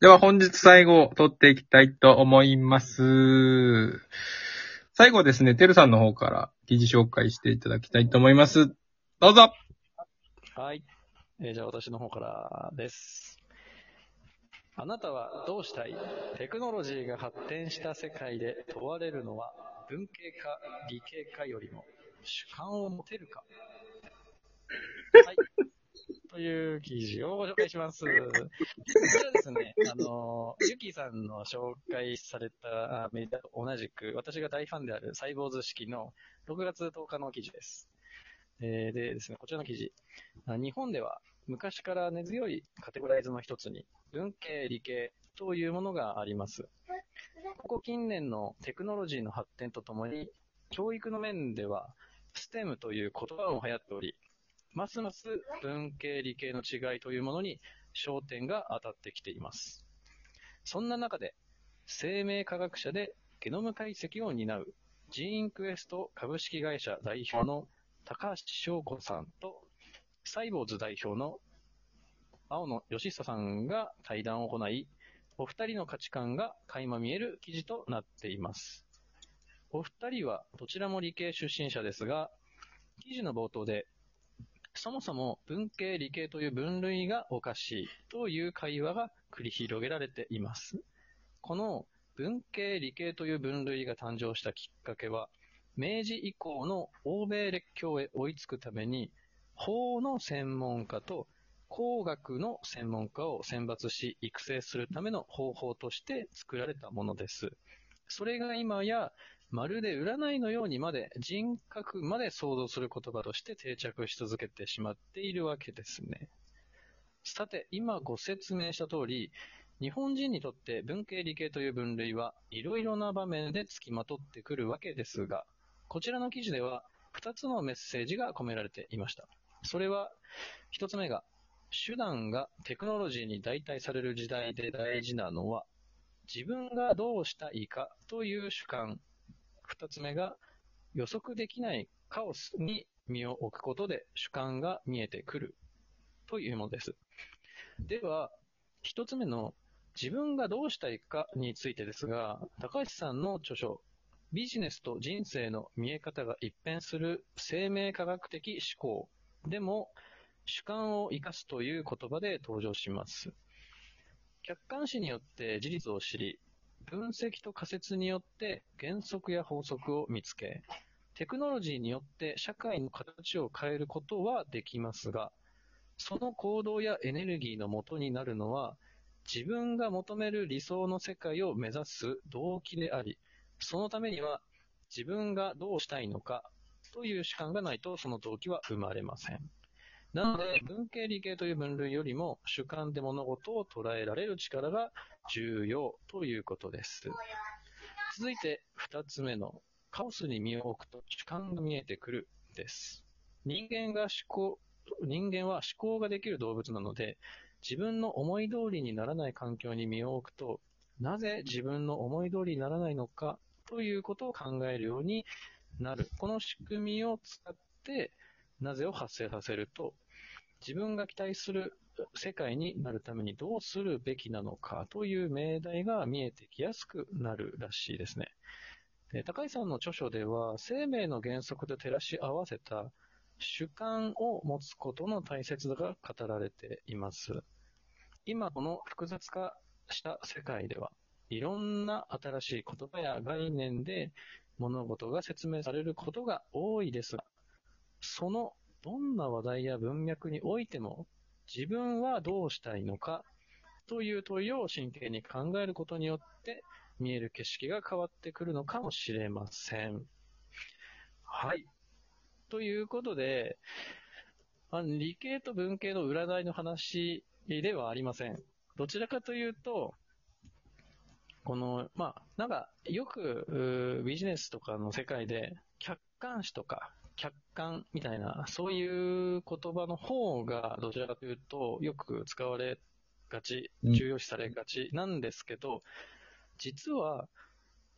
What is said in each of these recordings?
では本日最後、取っていきたいと思います。最後ですね、てるさんの方から記事紹介していただきたいと思います。どうぞはい。えーじゃあ私の方からです。あなたはどうしたいテクノロジーが発展した世界で問われるのは文系か理系かよりも主観を持てるかはい。という記事をご紹介します。こちらですね、あの、ゆきさんの紹介されたメディアと同じく、私が大ファンであるサイボーズ式の6月10日の記事です。えーでですね、こちらの記事。日本では昔から根強いカテゴライズの一つに文系、理系というものがあります。ここ近年のテクノロジーの発展とともに、教育の面では STEM という言葉も流行っており、ますます文系、理系の違いというものに焦点が当たってきています。そんな中で、生命科学者でゲノム解析を担うジーンクエスト株式会社代表の高橋翔子さんと、サイボーズ代表の青野義久さんが対談を行い、お二人の価値観が垣間見える記事となっています。お二人はどちらも理系出身者ですが、記事の冒頭で、そもそも文系理系という分類がおかしいという会話が繰り広げられています。この文系理系という分類が誕生したきっかけは、明治以降の欧米列強へ追いつくために、法の専門家と工学の専門家を選抜し育成するための方法として作られたものです。それが今や、まるで占いのようにまで人格まで想像する言葉として定着し続けてしまっているわけですね。さて、今ご説明した通り、日本人にとって文系理系という分類はいろいろな場面で付きまとってくるわけですが、こちらの記事では2つのメッセージが込められていました。それは、1つ目が、手段がテクノロジーに代替される時代で大事なのは、自分がどうしたいかという主観。2つ目が、予測できないカオスに身を置くことで主観が見えてくるというものです。では、1つ目の自分がどうしたいかについてですが、高橋さんの著書、ビジネスと人生の見え方が一変する生命科学的思考でも主観を生かすという言葉で登場します。客観視によって事実を知り、分析と仮説によって原則や法則を見つけ、テクノロジーによって社会の形を変えることはできますが、その行動やエネルギーの元になるのは、自分が求める理想の世界を目指す動機であり、そのためには自分がどうしたいのかという主観がないとその動機は生まれません。なので、文系理系という分類よりも主観で物事を捉えられる力が重要ということです。続いて二つ目のカオスに身を置くと主観が見えてくるです。人間が思考、人間は思考ができる動物なので、自分の思い通りにならない環境に身を置くと、なぜ自分の思い通りにならないのかということを考えるようになる。この仕組みを使って、なぜを発生させると、自分が期待する世界になるためにどうするべきなのかという命題が見えてきやすくなるらしいですね。高井さんの著書では、生命の原則と照らし合わせた主観を持つことの大切さが語られています。今この複雑化した世界では、いろんな新しい言葉や概念で物事が説明されることが多いですが、そのどんな話題や文脈においても、自分はどうしたいのかという問いを真剣に考えることによって、見える景色が変わってくるのかもしれません。はい。ということで、あの理系と文系の占いの話ではありません。どちらかというと、この、まあ、なんか、よく、ビジネスとかの世界で、客観視とか、客観みたいな、そういう言葉の方が、どちらかというと、よく使われがち、うん重要視されがちなんですけど、実は、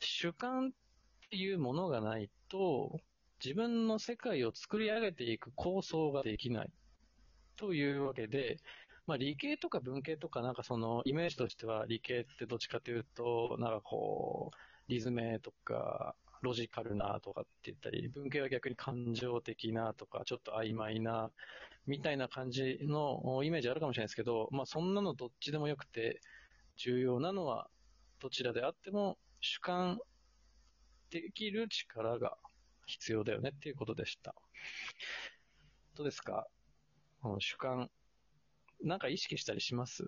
主観っていうものがないと、自分の世界を作り上げていく構想ができない。というわけで、まあ理系とか文系とかなんかそのイメージとしては理系ってどっちかというと、なんかこう、リズムとか、ロジカルなとかって言ったり、文系は逆に感情的なとか、ちょっと曖昧な、みたいな感じのイメージあるかもしれないですけど、まあそんなのどっちでもよくて、重要なのはどちらであっても主観できる力が必要だよねっていうことでした。どうですか？この主観、なんか意識したりします？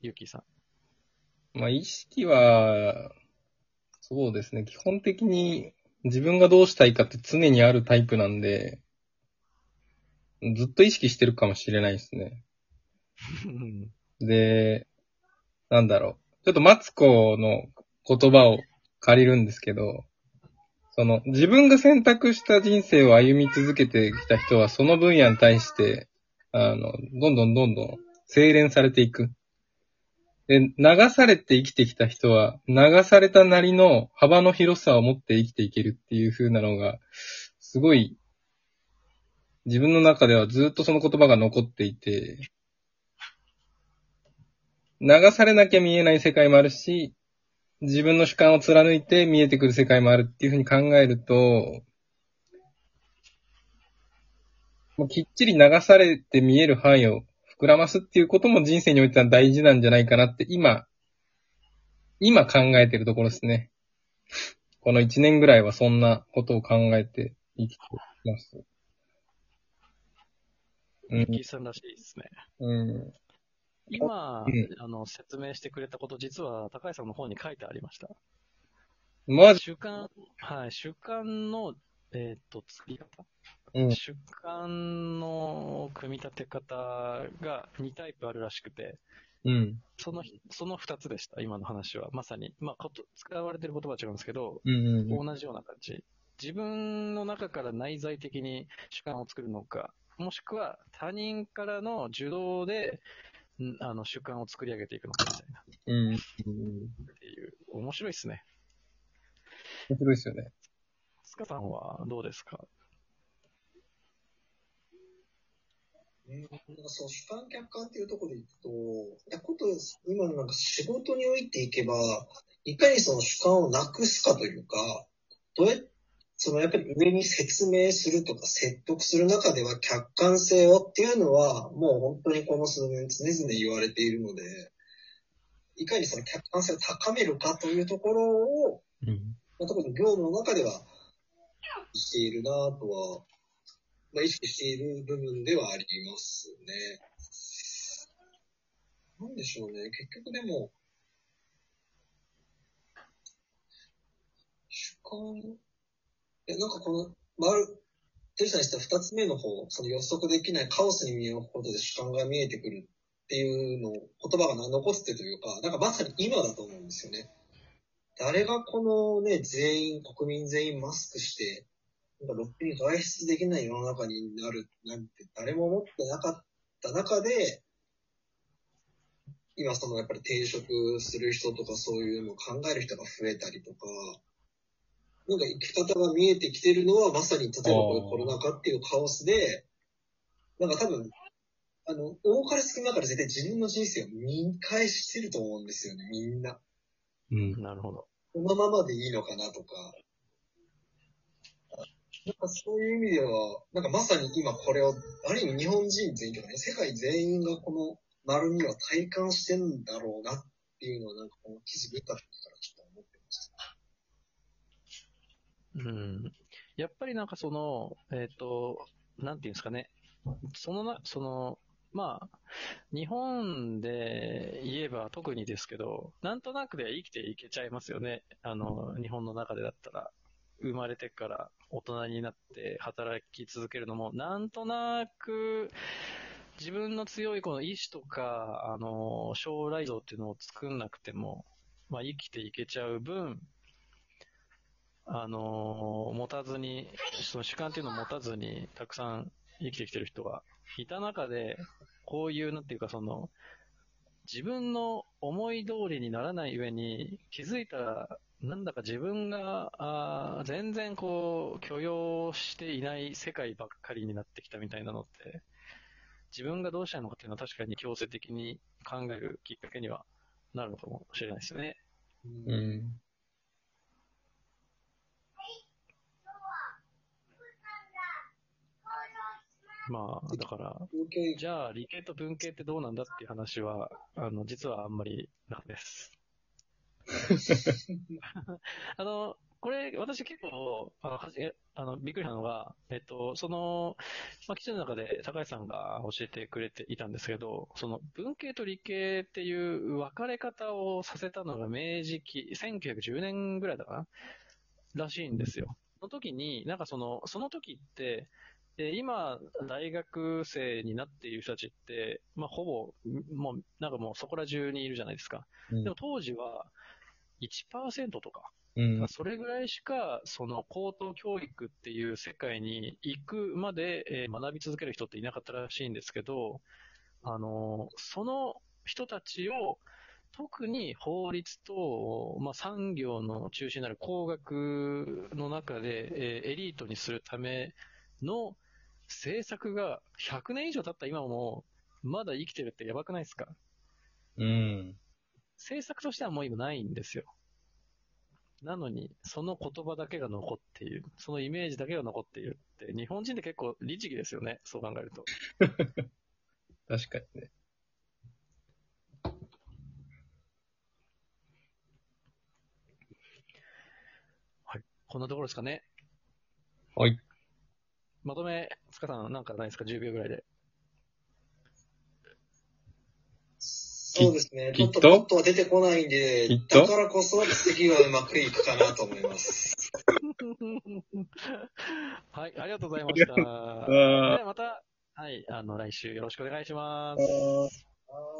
ゆきさん。まあ、意識は、そうですね。基本的に自分がどうしたいかって常にあるタイプなんで、ずっと意識してるかもしれないですね。で、なんだろう。ちょっとマツコの言葉を借りるんですけど、その、自分が選択した人生を歩み続けてきた人は、その分野に対して、あの、どんどんどんどん精錬されていく。で、流されて生きてきた人は、流されたなりの幅の広さを持って生きていけるっていう風なのが、すごい、自分の中ではずっとその言葉が残っていて、流されなきゃ見えない世界もあるし、自分の主観を貫いて見えてくる世界もあるっていうふうに考えると、もうきっちり流されて見える範囲を膨らますっていうことも人生においては大事なんじゃないかなって今、今考えてるところですね。この一年ぐらいはそんなことを考えて生きてます。うん。キさんらしいですね。うん。今、うん、あの、説明してくれたこと、実は高橋さんの方に書いてありました。マジ？習慣、はい、習慣の、えっ、ー、と、作り方、うん、習慣の組み立て方が2タイプあるらしくて、うん。その、その2つでした、今の話は。まさに。まあ、こと、使われてる言葉は違うんですけど、うんうんうん、同じような感じ。自分の中から内在的に主観を作るのか、もしくは他人からの受動であの、習慣を作り上げていくのかみたいな。うん。っていう、面白いっすね。面白いっすよね。スカさんはどうですか？えなんかその主観客観っていうところでいくと、いやこと今のなんか仕事においていけば、いかにその主観をなくすかというか、どうやっそのやっぱり上に説明するとか説得する中では客観性をっていうのはもう本当にこの数年常々言われているので、いかにその客観性を高めるかというところを、うん、まあ、特に業務の中ではしているなとは、まあ、意識している部分ではありますね。なんでしょうね。結局でも、主観え、なんかこの、丸、テルさんにした二つ目の方、その予測できないカオスに見えることで主観が見えてくるっていうのを言葉が残ってというか、なんかまさに今だと思うんですよね。誰がこのね、全員、国民全員マスクして、なんかロックに外出できない世の中になるなんて誰も思ってなかった中で、今そのやっぱり転職する人とかそういうのを考える人が増えたりとか、なんか生き方が見えてきてるのは、まさに、例えばこれコロナ禍っていうカオスで、なんか多分、あの、多かれ少なから絶対自分の人生を見返してると思うんですよね、みんな。うん。なるほど。このままでいいのかなとか。なんかそういう意味では、なんかまさに今これを、ある意味日本人全員とかね、世界全員がこの丸みを体感してんだろうなっていうのは、なんかこの記事見た時からちょっと思ってましたうん。やっぱりなんかその、えっ、ー、と、なんていうんですかね。そのな、その、まあ、日本で言えば特にですけど、なんとなくで生きていけちゃいますよね。あの、日本の中でだったら。生まれてから大人になって働き続けるのも、なんとなく、自分の強いこの意志とか、あの、将来像っていうのを作んなくても、まあ生きていけちゃう分、あの、持たずに、その主観っていうのを持たずに、たくさん生きてきてる人がいた中で、こういう、なんていうかその、自分の思い通りにならない上に、気づいたら、なんだか自分が、あ全然こう、許容していない世界ばっかりになってきたみたいなのって、自分がどうしたいのかっていうのは確かに強制的に考えるきっかけにはなるのかもしれないですよね。うんうん。まあ、だから、じゃあ理系と文系ってどうなんだっていう話は、あの、実はあんまりなくです。あの、これ、私結構、あの、はじえあの、びっくりしたのが、えっと、その、まあ、記事の中で高橋さんが教えてくれていたんですけど、その、文系と理系っていう分かれ方をさせたのが明治期、1910年ぐらいだかならしいんですよ。その時に、なんかその、その時って、で今、大学生になっている人たちって、まあ、ほぼ、もう、なんかもうそこら中にいるじゃないですか。うんでも当時は、1%とか、うん。それぐらいしか、その高等教育っていう世界に行くまで、えー学び続ける人っていなかったらしいんですけど、あの、その人たちを、特に法律と、まあ、産業の中心になる工学の中で、えーエリートにするための政策が100年以上経った今も、まだ生きてるってやばくないですか？うん。政策としてはもう今ないんですよ。なのに、その言葉だけが残っている。そのイメージだけが残っているって、日本人って結構律儀ですよね。そう考えると。確かにね。こんなところですかね。はい。まとめ、塚さんなんかないですか ?10 秒ぐらいで。そうですね。ちょっとと？パッとは出てこないんできっ、と？だからこそ次はうまくいくかなと思います。はい、ありがとうございました。であはまた、はい、あの、来週よろしくお願いします。